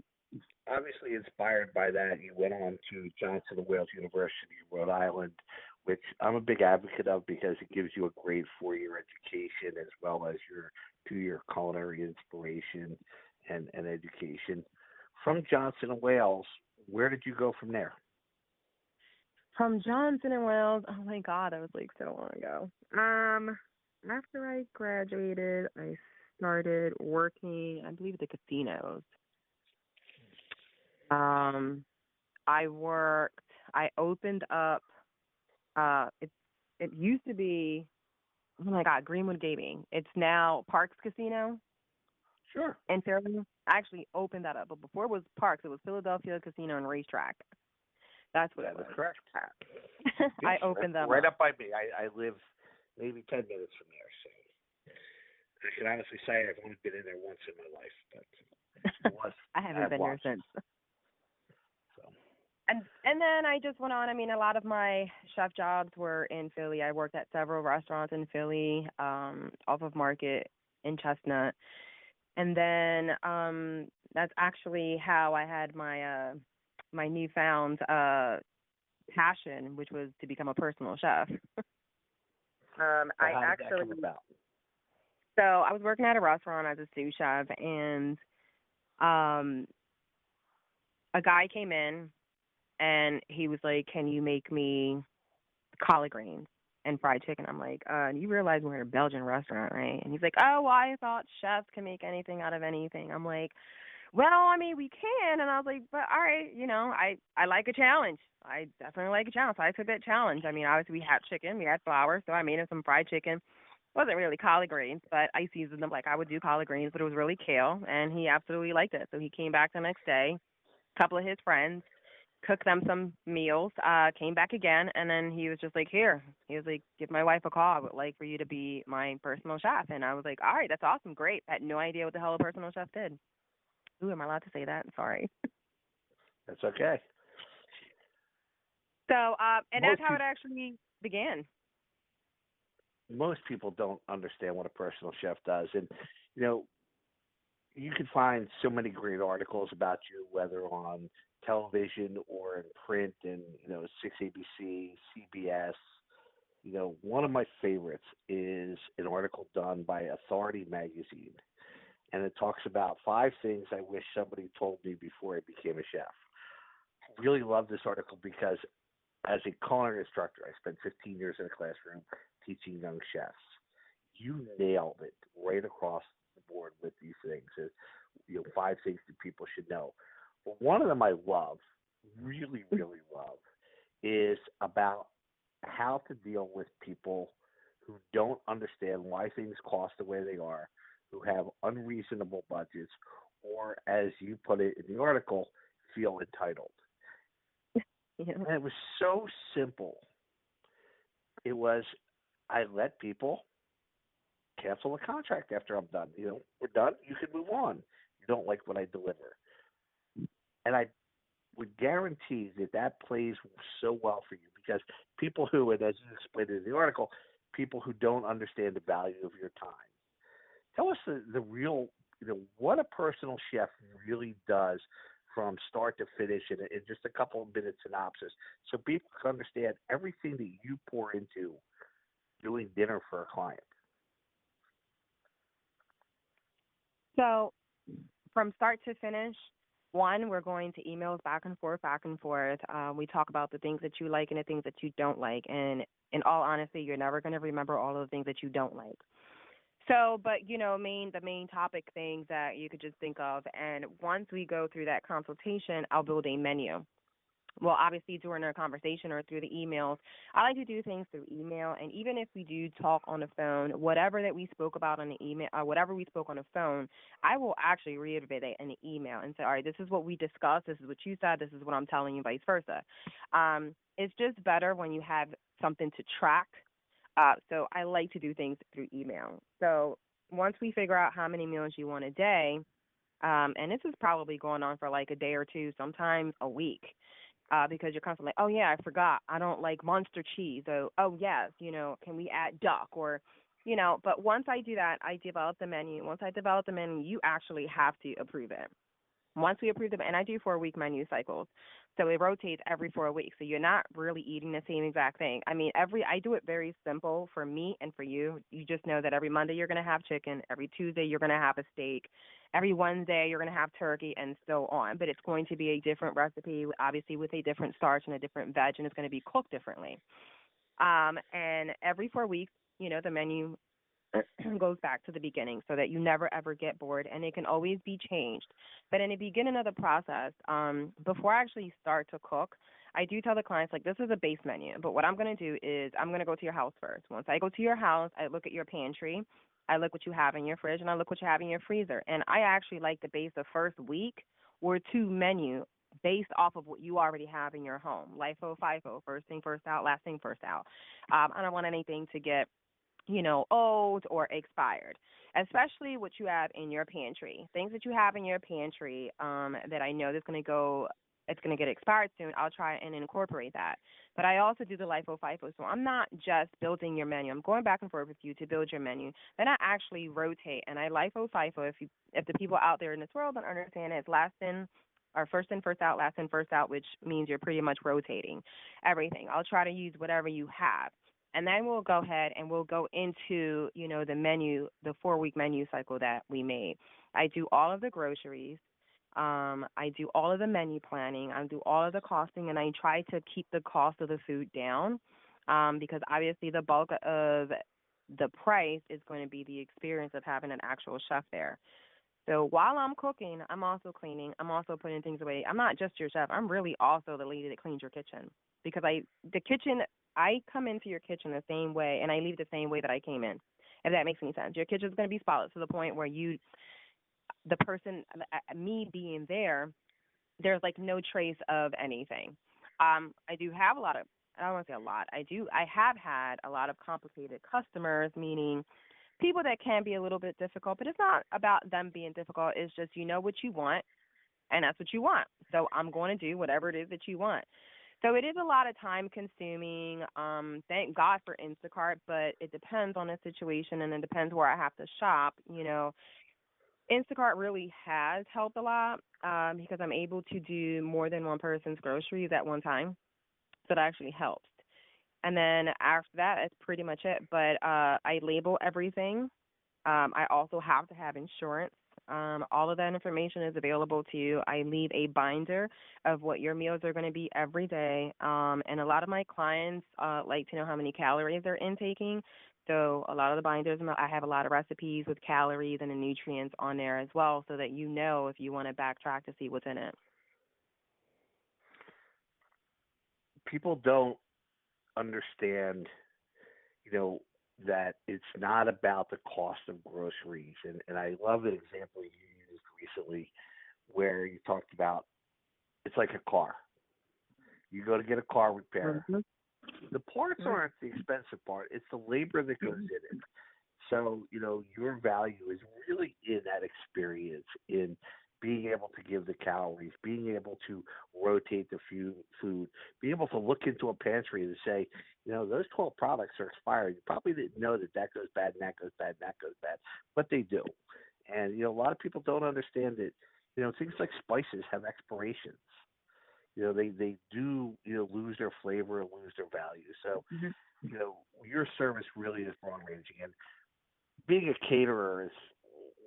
obviously inspired by that, you went on to Johnson and Wales University, Rhode Island, which I'm a big advocate of because it gives you a great four-year education as well as your two-year culinary inspiration and, and education. From Johnson and Wales, where did you go from there? From Johnson and Wales, oh my God, that was like so long ago. Um, after I graduated, I started working, I believe, at the casinos. Um, I worked. I opened up. Uh, it it used to be. Oh my God, Greenwood Gaming. It's now Parx Casino. Sure. And Fairview. I actually opened that up, but before it was Parx, it was Philadelphia Casino and Racetrack. That's what that it was. correct. I opened them right up. up by me. I, I live maybe ten minutes from there, so I can honestly say I've only been in there once in my life, but I haven't I've been watched. there since. So And and then I just went on. I mean, a lot of my chef jobs were in Philly. I worked at several restaurants in Philly, um, off of Market in Chestnut. And then um that's actually how I had my uh my newfound uh passion, which was to become a personal chef. um so I how did that actually so I was working at a restaurant as a sous chef and um a guy came in and he was like, Can you make me collard greens? and fried chicken. I'm like, uh, you realize we're in a Belgian restaurant, right? And he's like, oh, well, I thought chefs can make anything out of anything. I'm like, well, I mean, we can. And I was like, but all right, you know, I I like a challenge. I definitely like a challenge. So I took that challenge. I mean, obviously we had chicken, we had flour, so I made him some fried chicken. Wasn't really collard greens, but I seasoned them like I would do collard greens, but it was really kale, and he absolutely liked it. So he came back the next day. A couple of his friends cooked them some meals, uh, came back again, and then he was just like, Here. He was like, Give my wife a call. I would like for you to be my personal chef. And I was like, All right, that's awesome, great. I had no idea what the hell a personal chef did. Ooh, am I allowed to say that? Sorry. That's okay. So, uh, and Most that's how it actually began. most people don't understand what a personal chef does and you know you can find so many great articles about you whether on television or in print and you know 6abc cbs you know one of my favorites is an article done by authority magazine and it talks about five things i wish somebody told me before i became a chef really love this article because as a culinary instructor i spent 15 years in a classroom teaching young chefs. You nailed it right across the board with these things. You know five things that people should know. One of them I love, really, hmm. really love, is about how to deal with people who don't understand why things cost the way they are, who have unreasonable budgets, or as you put it in the article, feel entitled. Know? And it was so simple. It was I let people cancel the contract after I'm done. You know, we're done. You can move on. You don't like what I deliver, and I would guarantee that that plays so well for you because people who, and as you explained in the article, people who don't understand the value of your time. Tell us the, the real, you know, what a personal chef really does from start to finish in, in just a couple of minute synopsis, so people can understand everything that you pour into doing dinner for a client. So, from start to finish, one, we're going to emails back and forth, back and forth. Uh, we talk about the things that you like and the things that you don't like. And in all honesty, you're never going to remember all of the things that you don't like. So, but you know, main the main topic things that you could just think of. And once we go through that consultation, I'll build a menu. Well, obviously during our conversation or through the emails, I like to do things through email. And even if we do talk on the phone, whatever that we spoke about on the email, uh, whatever we spoke on the phone, I will actually reiterate it in the email and say, all right, this is what we discussed. This is what you said. This is what I'm telling you, vice versa. Um, it's just better when you have something to track. Uh, so I like to do things through email. So once we figure out how many meals you want a day, um, and this is probably going on for like a day or two, sometimes a week uh, because you're constantly, oh yeah, I forgot, I don't like Muenster cheese. Oh, oh yes, you know, can we add duck or, you know? But once I do that, I develop the menu. Once I develop the menu, you actually have to approve it. Once we approve them, and I do four week menu cycles, so it rotates every four weeks. So you're not really eating the same exact thing. I mean, every I do it very simple for me and for you. You just know that every Monday you're going to have chicken, every Tuesday you're going to have a steak, every Wednesday you're going to have turkey, and so on. But it's going to be a different recipe, obviously with a different starch and a different veg, and it's going to be cooked differently. Um, and every four weeks, you know, the menu goes back to the beginning so that you never ever get bored and it can always be changed. But in the beginning of the process, um, before I actually start to cook, I do tell the clients like this is a base menu, but what I'm going to do is I'm going to go to your house first. Once I go to your house, I look at your pantry, I look what you have in your fridge, and I look what you have in your freezer. And I actually like to base the first week or two menu based off of what you already have in your home. LIFO, FIFO, first thing first out, last thing first out. Um, I don't want anything to get you know, old or expired, especially what you have in your pantry. Things that you have in your pantry um, that I know that's going to go, it's going to get expired soon. I'll try and incorporate that. But I also do the LIFO FIFO, so I'm not just building your menu. I'm going back and forth with you to build your menu. Then I actually rotate, and I LIFO FIFO. If you, if the people out there in this world don't understand it, it's last in or first in, first out, last in, first out, which means you're pretty much rotating everything. I'll try to use whatever you have and then we'll go ahead and we'll go into you know the menu the four week menu cycle that we made i do all of the groceries um, i do all of the menu planning i do all of the costing and i try to keep the cost of the food down um, because obviously the bulk of the price is going to be the experience of having an actual chef there. So while I'm cooking, I'm also cleaning. I'm also putting things away. I'm not just your chef. I'm really also the lady that cleans your kitchen because I the kitchen I come into your kitchen the same way and I leave the same way that I came in. If that makes any sense. Your kitchen's going to be spotless to the point where you the person me being there there's like no trace of anything. Um I do have a lot of I don't want to say a lot. I do I have had a lot of complicated customers meaning people that can be a little bit difficult, but it's not about them being difficult. It's just you know what you want, and that's what you want. So I'm going to do whatever it is that you want. So it is a lot of time consuming. Um, thank God for Instacart, but it depends on the situation and it depends where I have to shop. You know, Instacart really has helped a lot um, because I'm able to do more than one person's groceries at one time. So that actually helps and then after that it's pretty much it but uh i label everything um i also have to have insurance um all of that information is available to you. I leave a binder of what your meals are going to be every day. Um and a lot of my clients uh like to know how many calories they're intaking. So a lot of the binders i have a lot of recipes with calories and the nutrients on there as well so that you know if you want to backtrack to see what's in it. People don't understand, you know, that it's not about the cost of groceries. And, and I love the example you used recently where you talked about it's like a car. You go to get a car repair. Mm-hmm. The parts aren't the expensive part, it's the labor that goes in it. So, you know, your value is really in that experience, in being able to give the calories, being able to rotate the food, being able to look into a pantry and say, you know, those 12 products are expired. You probably didn't know that that goes bad and that goes bad and that goes bad, but they do. And, you know, a lot of people don't understand that, you know, things like spices have expirations. You know, they, they do, you know, lose their flavor and lose their value. So, mm-hmm. you know, your service really is broad ranging. And being a caterer is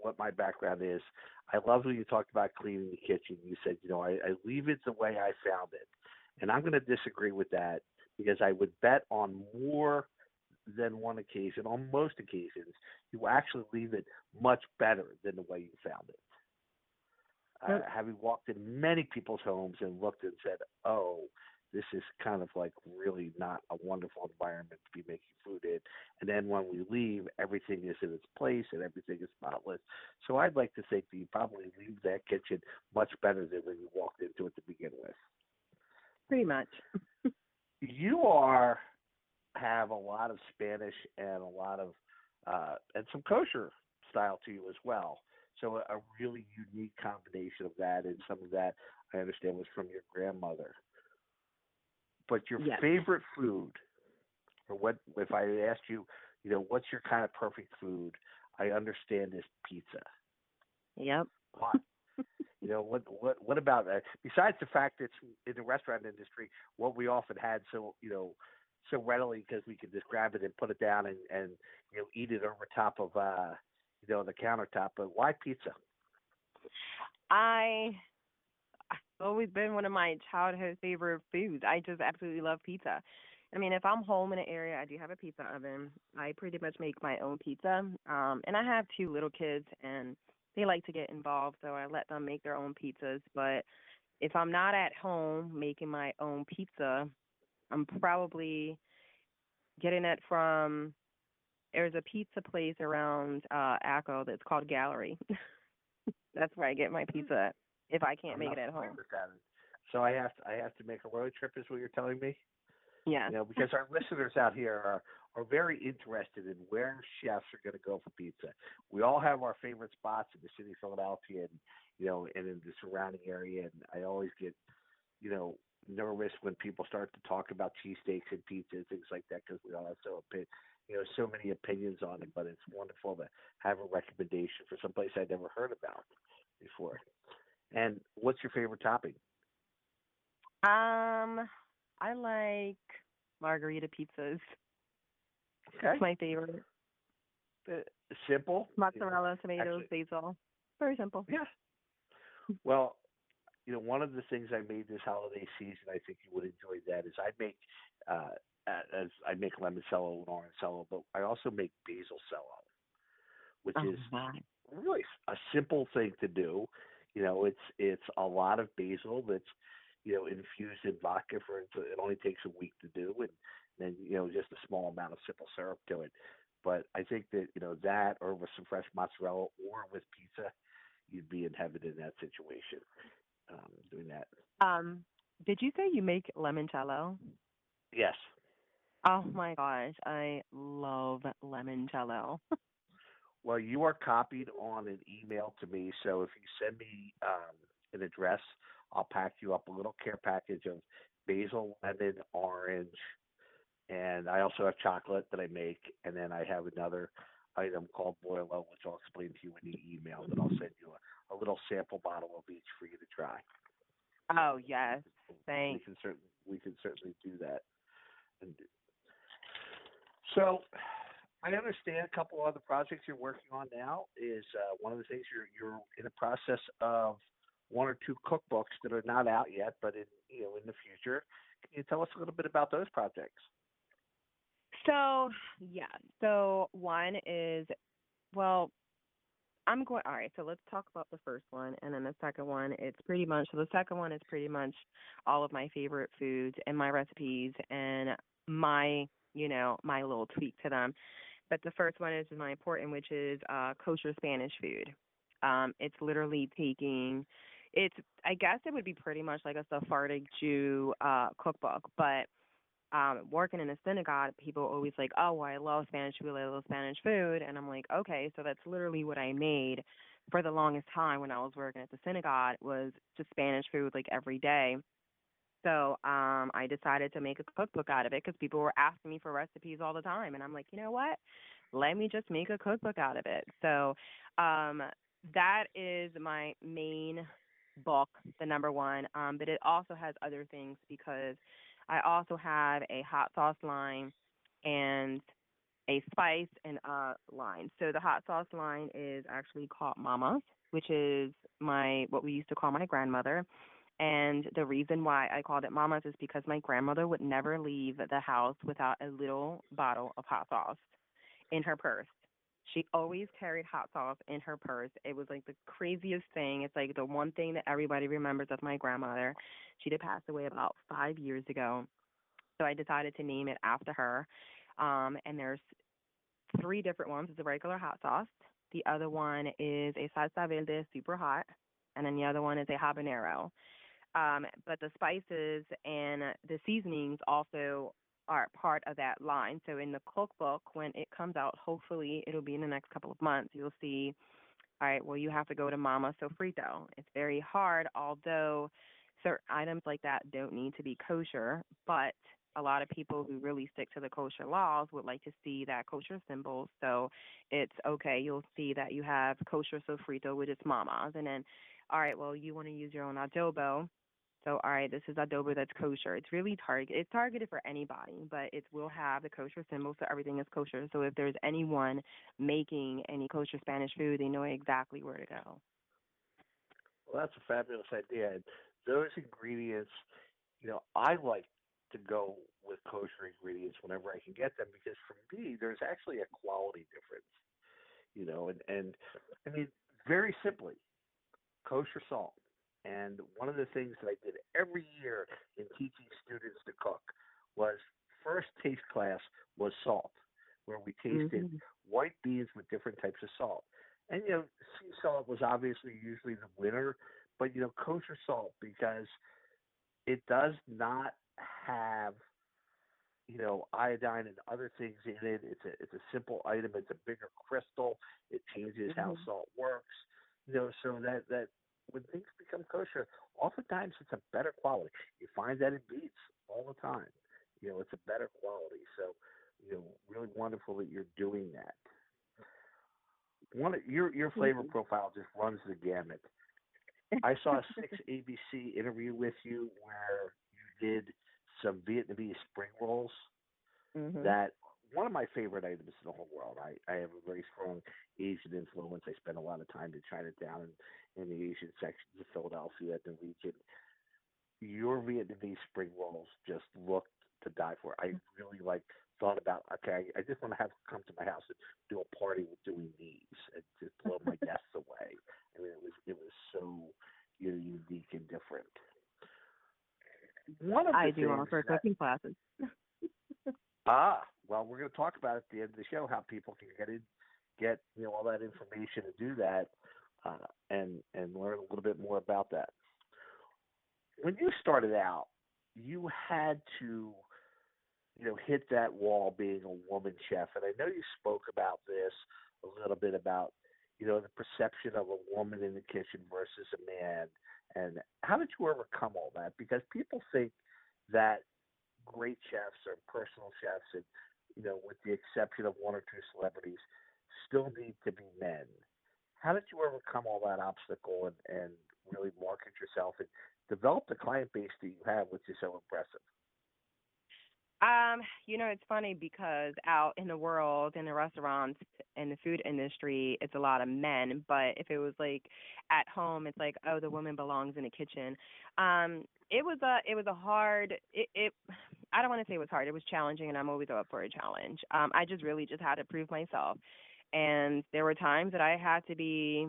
what my background is. I love when you talked about cleaning the kitchen. You said, you know, I, I leave it the way I found it. And I'm going to disagree with that because I would bet on more than one occasion, on most occasions, you actually leave it much better than the way you found it. Uh, having walked in many people's homes and looked and said, oh, this is kind of like really not a wonderful environment to be making food in. And then when we leave, everything is in its place and everything is spotless. So I'd like to think that you probably leave that kitchen much better than when you walked into it to begin with. Pretty much. you are have a lot of Spanish and a lot of uh, and some kosher style to you as well. So a, a really unique combination of that, and some of that I understand was from your grandmother. But your yes. favorite food, or what? If I asked you, you know, what's your kind of perfect food? I understand is pizza. Yep. Why? you know what? What? What about that? Besides the fact that it's in the restaurant industry, what we often had so you know so readily because we could just grab it and put it down and and you know eat it over top of uh you know the countertop. But why pizza? I always been one of my childhood favorite foods. I just absolutely love pizza. I mean, if I'm home in an area, I do have a pizza oven. I pretty much make my own pizza. Um, and I have two little kids, and they like to get involved, so I let them make their own pizzas. But if I'm not at home making my own pizza, I'm probably getting it from there's a pizza place around uh Acco that's called Gallery. that's where I get my pizza at if I can't I'm make it at home. So I have to I have to make a road trip is what you're telling me? Yeah. You know, because our listeners out here are are very interested in where chefs are going to go for pizza. We all have our favorite spots in the city of Philadelphia and you know and in the surrounding area and I always get you know nervous when people start to talk about cheesesteaks and pizza and things like that because we all have so you know so many opinions on it but it's wonderful to have a recommendation for some place I'd never heard about before. And what's your favorite topping? Um, I like margherita pizzas. Okay. That's my favorite. Uh, simple. Mozzarella, tomatoes, Actually, basil. Very simple. Yeah. Well, you know, one of the things I made this holiday season, I think you would enjoy that, is I make uh, as I make limoncello and orangello, but I also make basil cello, which Oh, is wow. really a simple thing to do. You know, it's it's a lot of basil that's you know infused in vodka for it only takes a week to do, and then you know just a small amount of simple syrup to it. But I think that you know that, or with some fresh mozzarella, or with pizza, you'd be in heaven in that situation. Um, doing that, Um, did you say you make limoncello? yes. Oh my gosh, I love limoncello. Well, you are copied on an email to me, so if you send me um, an address, I'll pack you up a little care package of basil, lemon, orange, and I also have chocolate that I make, and then I have another item called Boilo, which I'll explain to you in the email. That I'll send you a, a little sample bottle of each for you to try. Oh yes, thanks. We can certainly we can certainly do that. And so, I understand a couple of other projects you're working on now. Is uh, one of the things you're you're in the process of one or two cookbooks that are not out yet, but in you know in the future. Can you tell us a little bit about those projects? So yeah, so one is well, I'm going. All right, so let's talk about the first one, and then the second one. It's pretty much so. The second one is pretty much all of my favorite foods and my recipes and my, you know, my little tweak to them. But the first one is my important, which is uh, kosher Spanish food. Um, it's literally taking. It's. I guess it would be pretty much like a Sephardic Jew uh, cookbook, but um working in a synagogue, people always like, "Oh, well, I love Spanish food. I love Spanish food," and I'm like, "Okay, so that's literally what I made for the longest time when I was working at the synagogue was just Spanish food like every day." So um I decided to make a cookbook out of it because people were asking me for recipes all the time, and I'm like, you know what? Let me just make a cookbook out of it. So um that is my main book, the number one. Um, but it also has other things because I also have a hot sauce line and a spice and uh line. So the hot sauce line is actually called Mama's, which is my what we used to call my grandmother. And the reason why I called it Mama's is because my grandmother would never leave the house without a little bottle of hot sauce in her purse. She always carried hot sauce in her purse. It was like the craziest thing. It's like the one thing that everybody remembers of my grandmother. She did pass away about five years ago. So I decided to name it after her. Um, and there's three different ones. It's a regular hot sauce. The other one is a salsa verde, super hot, and then the other one is a habanero. Um, but the spices and the seasonings also are part of that line. So in the cookbook, when it comes out, hopefully it'll be in the next couple of months. You'll see. All right, well, you have to go to Mama Sofrito. It's very hard, although certain items like that don't need to be kosher, but a lot of people who really stick to the kosher laws would like to see that kosher symbol. So it's okay. You'll see that you have kosher sofrito, which is mama's, and then, all right, well, you want to use your own adobo. So all right, this is adobo that's kosher. It's really target. It's targeted for anybody, but it will have the kosher symbol, so everything is kosher. So if there's anyone making any kosher Spanish food, they know exactly where to go. Well, that's a fabulous idea. Those ingredients, you know, I like to go with kosher ingredients whenever I can get them because for me, there's actually a quality difference. You know, and and I mean, very simply, kosher salt. And one of the things that I did every year in teaching students to cook was first taste class was salt, where we tasted Mhm. white beans with different types of salt. And you know, sea salt was obviously usually the winner, but you know, kosher salt because it does not have you know iodine and other things in it. It's a it's a simple item. It's a bigger crystal. It changes how Mhm. salt works. You know, so that that when things become kosher, oftentimes it's a better quality. You find that in beets all the time. You know, it's a better quality. So, you know, really wonderful that you're doing that. One of- your your flavor Mhm. profile just runs the gamut. I saw a six ABC interview with you where you did some Vietnamese spring rolls. Mhm. That one of my favorite items in the whole world. I, I have a very strong Asian influence. I spend a lot of time in Chinatown and in the Asian sections of Philadelphia at the region. Your Vietnamese spring rolls just looked to die for. I really like thought about okay, I, just want to have come to my house and do a party with doing these and just blow my guests away. I mean, it was it was so you know, unique and different. One of the I do offer that- cooking classes. Ah, well, we're going to talk about at the end of the show how people can get in, get you know all that information to do that, uh, and and learn a little bit more about that. When you started out, you had to, you know, hit that wall being a woman chef, and I know you spoke about this a little bit about, you know, the perception of a woman in the kitchen versus a man, and how did you overcome all that? Because people think that great chefs or personal chefs, and you know, with the exception of one or two celebrities, still need to be men. How did you overcome all that obstacle and, and really market yourself and develop the client base that you have, which is so impressive? Um, you know, it's funny because out in the world, in the restaurants, in the food industry, it's a lot of men. But if it was like at home, it's like, oh, the woman belongs in the kitchen. Um, it was a, it was a hard. It, it, I don't want to say it was hard. It was challenging, and I'm always up for a challenge. Um, I just really just had to prove myself, and there were times that I had to be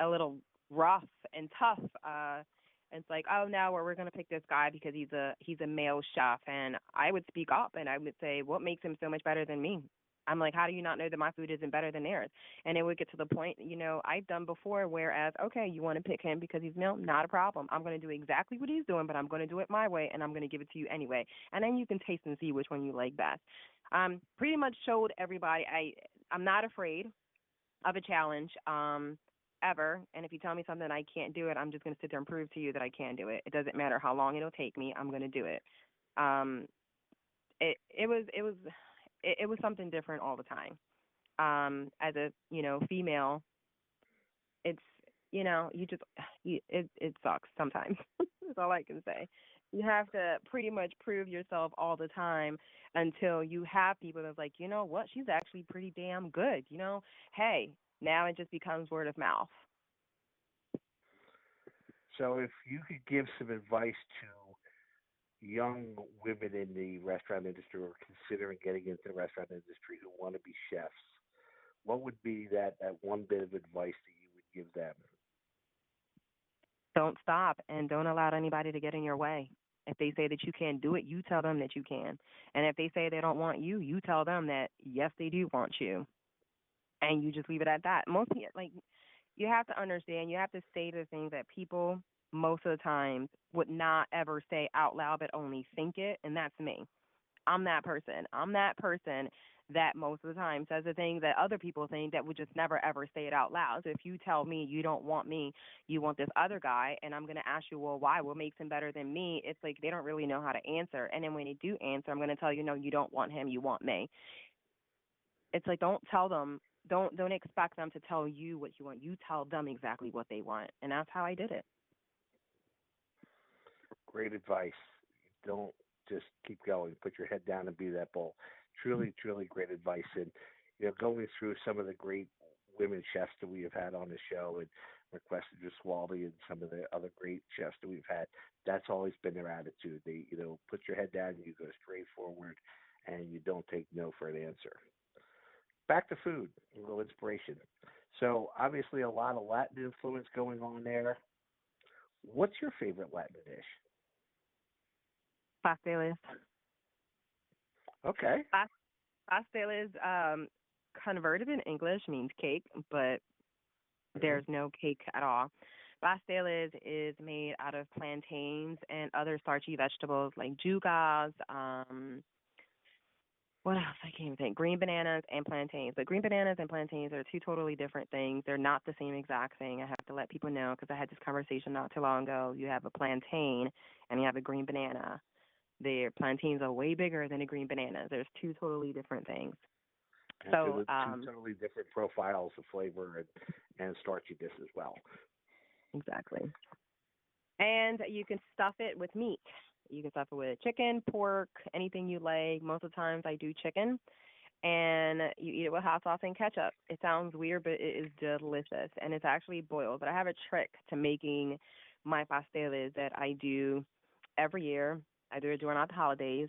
a little rough and tough. Uh, and it's like, oh, now we're, we're to pick this guy because he's a he's a male chef, and I would speak up and I would say, what makes him so much better than me? I'm like, how do you not know that my food isn't better than theirs? And it would get to the point, you know, I've done before. Whereas, okay, you want to pick him because he's male, not a problem. I'm going to do exactly what he's doing, but I'm going to do it my way, and I'm going to give it to you anyway. And then you can taste and see which one you like best. Um, pretty much showed everybody I I'm not afraid of a challenge. Um, ever. And if you tell me something I can't do it, I'm just going to sit there and prove to you that I can do it. It doesn't matter how long it'll take me. I'm going to do it. Um, it it was it was it, it was something different all the time. Um, as a you know female, it's you know you just you, it it sucks sometimes. That's all I can say. You have to pretty much prove yourself all the time until you have people that's like, you know what, she's actually pretty damn good. You know, hey, now it just becomes word of mouth. So, if you could give some advice to young women in the restaurant industry or considering getting into the restaurant industry who want to be chefs, what would be that, that one bit of advice that you would give them? Don't stop and don't allow anybody to get in your way. If they say that you can't do it, you tell them that you can. And if they say they don't want you, you tell them that yes, they do want you. And you just leave it at that. Most like, you have to understand, you have to say the things that people most of the times would not ever say out loud, but only think it. And that's me. I'm that person. I'm that person that most of the time says the things that other people think that would just never ever say it out loud. So if you tell me you don't want me, you want this other guy, and I'm going to ask you, well, why? What makes him better than me? It's like they don't really know how to answer. And then when they do answer, I'm going to tell you, no, you don't want him, you want me. It's like don't tell them, don't don't expect them to tell you what you want. You tell them exactly what they want, and that's how I did it. Great advice. Don't just keep going. Put your head down and be that bull. Truly, truly great advice. And you know, going through some of the great women chefs that we have had on the show, and requested Gesualdi and some of the other great chefs that we've had, that's always been their attitude. They, you know, put your head down, and you go straight forward, and you don't take no for an answer. Back to food, a little inspiration. So obviously, a lot of Latin influence going on there. What's your favorite Latin dish? Pasteles. Okay. Pasteles, um, converted in English means cake, but there's no cake at all. Pasteles is made out of plantains and other starchy vegetables like jugas, um, what else? I can't even think. Green bananas and plantains. But green bananas and plantains are two totally different things. They're not the same exact thing. I have to let people know because I had this conversation not too long ago. You have a plantain and you have a green banana. Their plantains are way bigger than a green banana. There's two totally different things. And So, two, um, totally different profiles of flavor and, and starchiness as well. Exactly. And you can stuff it with meat. You can stuff it with chicken, pork, anything you like. Most of the times I do chicken. And you eat it with hot sauce and ketchup. It sounds weird, but it is delicious. And it's actually boiled. But I have a trick to making my pasteles that I do every year. I do it during the holidays.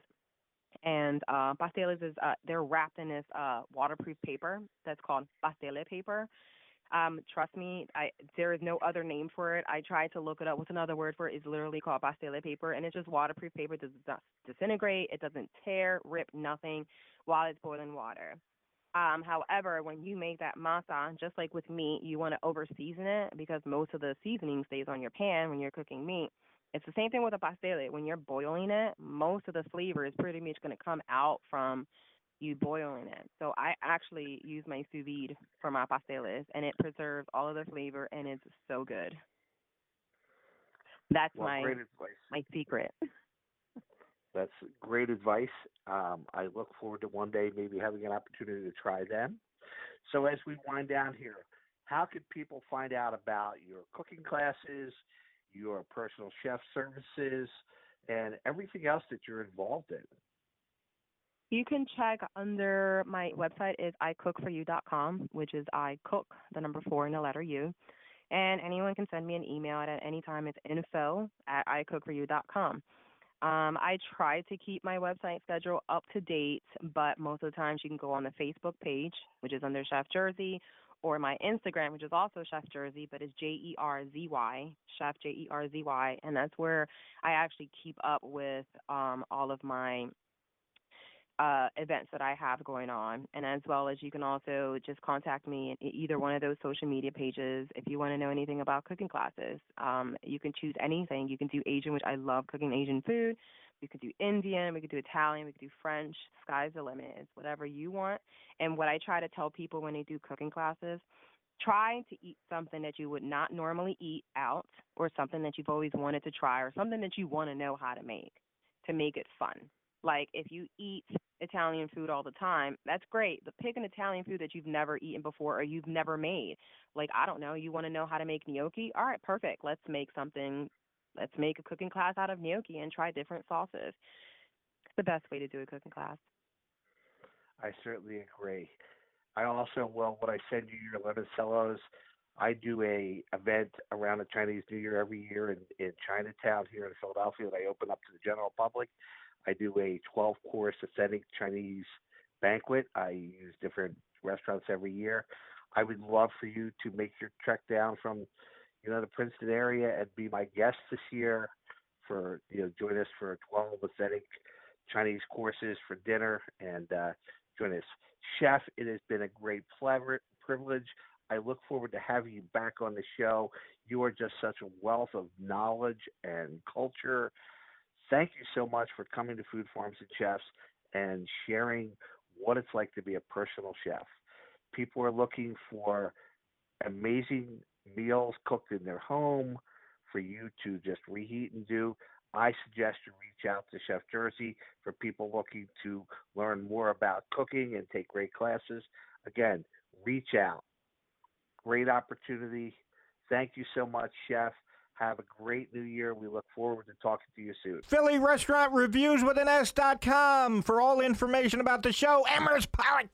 And uh, pasteles is uh, they're wrapped in this uh, waterproof paper that's called pastele paper. Um, trust me, I there is no other name for it. I tried to look it up with another word for it. It's literally called pastele paper, and it's just waterproof paper. It does not disintegrate. It doesn't tear, rip, nothing while it's boiling water. Um, however, when you make that masa, just like with meat, you want to over season it because most of the seasoning stays on your pan when you're cooking meat. It's the same thing with a pastele. When you're boiling it, most of the flavor is pretty much going to come out from you boiling it. So I actually use my sous vide for my pasteles, and it preserves all of the flavor, and it's so good. That's well, my my secret. That's great advice. Um, I look forward to one day maybe having an opportunity to try them. So as we wind down here, how can people find out about your cooking classes, your personal chef services, and everything else that you're involved in? You can check under my website is icookforyou.com, which is I cook the number four in the letter U. And anyone can send me an email at any time. It's info at icookforyou.com. Um, I try to keep my website schedule up to date, but most of the times you can go on the Facebook page, which is under Chef Jerzy, or my Instagram, which is also Chef Jerzy, but it's J E R Z Y, Chef J E R Z Y, and that's where I actually keep up with um, all of my uh, events that I have going on, and as well as you can also just contact me in either one of those social media pages if you want to know anything about cooking classes. Um, you can choose anything. You can do Asian, which I love cooking Asian food. We could do Indian, we could do Italian, we could do French. Sky's the limit. It's whatever you want. And what I try to tell people when they do cooking classes, try to eat something that you would not normally eat out, or something that you've always wanted to try, or something that you want to know how to make to make it fun. Like if you eat Italian food all the time, that's great. But pick an Italian food that you've never eaten before or you've never made. Like, I don't know, you want to know how to make gnocchi? All right, perfect. Let's make something, let's make a cooking class out of gnocchi and try different sauces. It's the best way to do a cooking class. I certainly agree. I also, well, when I send you your limoncellos, I do a event around the Chinese New Year every year in, in Chinatown here in Philadelphia that I open up to the general public. I do a 12 course authentic Chinese banquet. I use different restaurants every year. I would love for you to make your trek down from, you know, the Princeton area and be my guest this year for, you know, join us for 12 authentic Chinese courses for dinner and uh, join us. Chef, it has been a great privilege. I look forward to having you back on the show. You are just such a wealth of knowledge and culture Thank you so much for coming to Food Farms and Chefs and sharing what it's like to be a personal chef. People are looking for amazing meals cooked in their home for you to just reheat and do. I suggest you reach out to Chef Jerzy for people looking to learn more about cooking and take great classes. Again, reach out. Great opportunity. Thank you so much, Chef. Have a great new year. We look forward to talking to you soon. Philly Restaurant Reviews with an S.com for all information about the show. Amaris Pollock.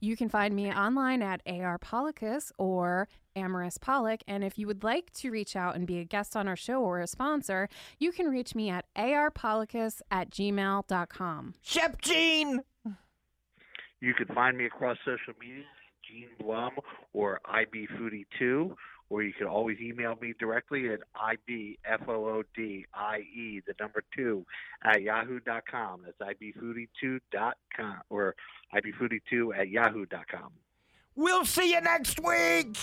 You can find me online at AR Pollicus or Amaris Pollock. And if you would like to reach out and be a guest on our show or a sponsor, you can reach me at arpollicus at gmail.com. Chef Gene! You can find me across social media, Gene Blum or IB Foodie 2 or you can always email me directly at ibfoodie, the number two, at yahoo.com. That's ibfoodie2.com or ibfoodie2 at yahoo.com. We'll see you next week.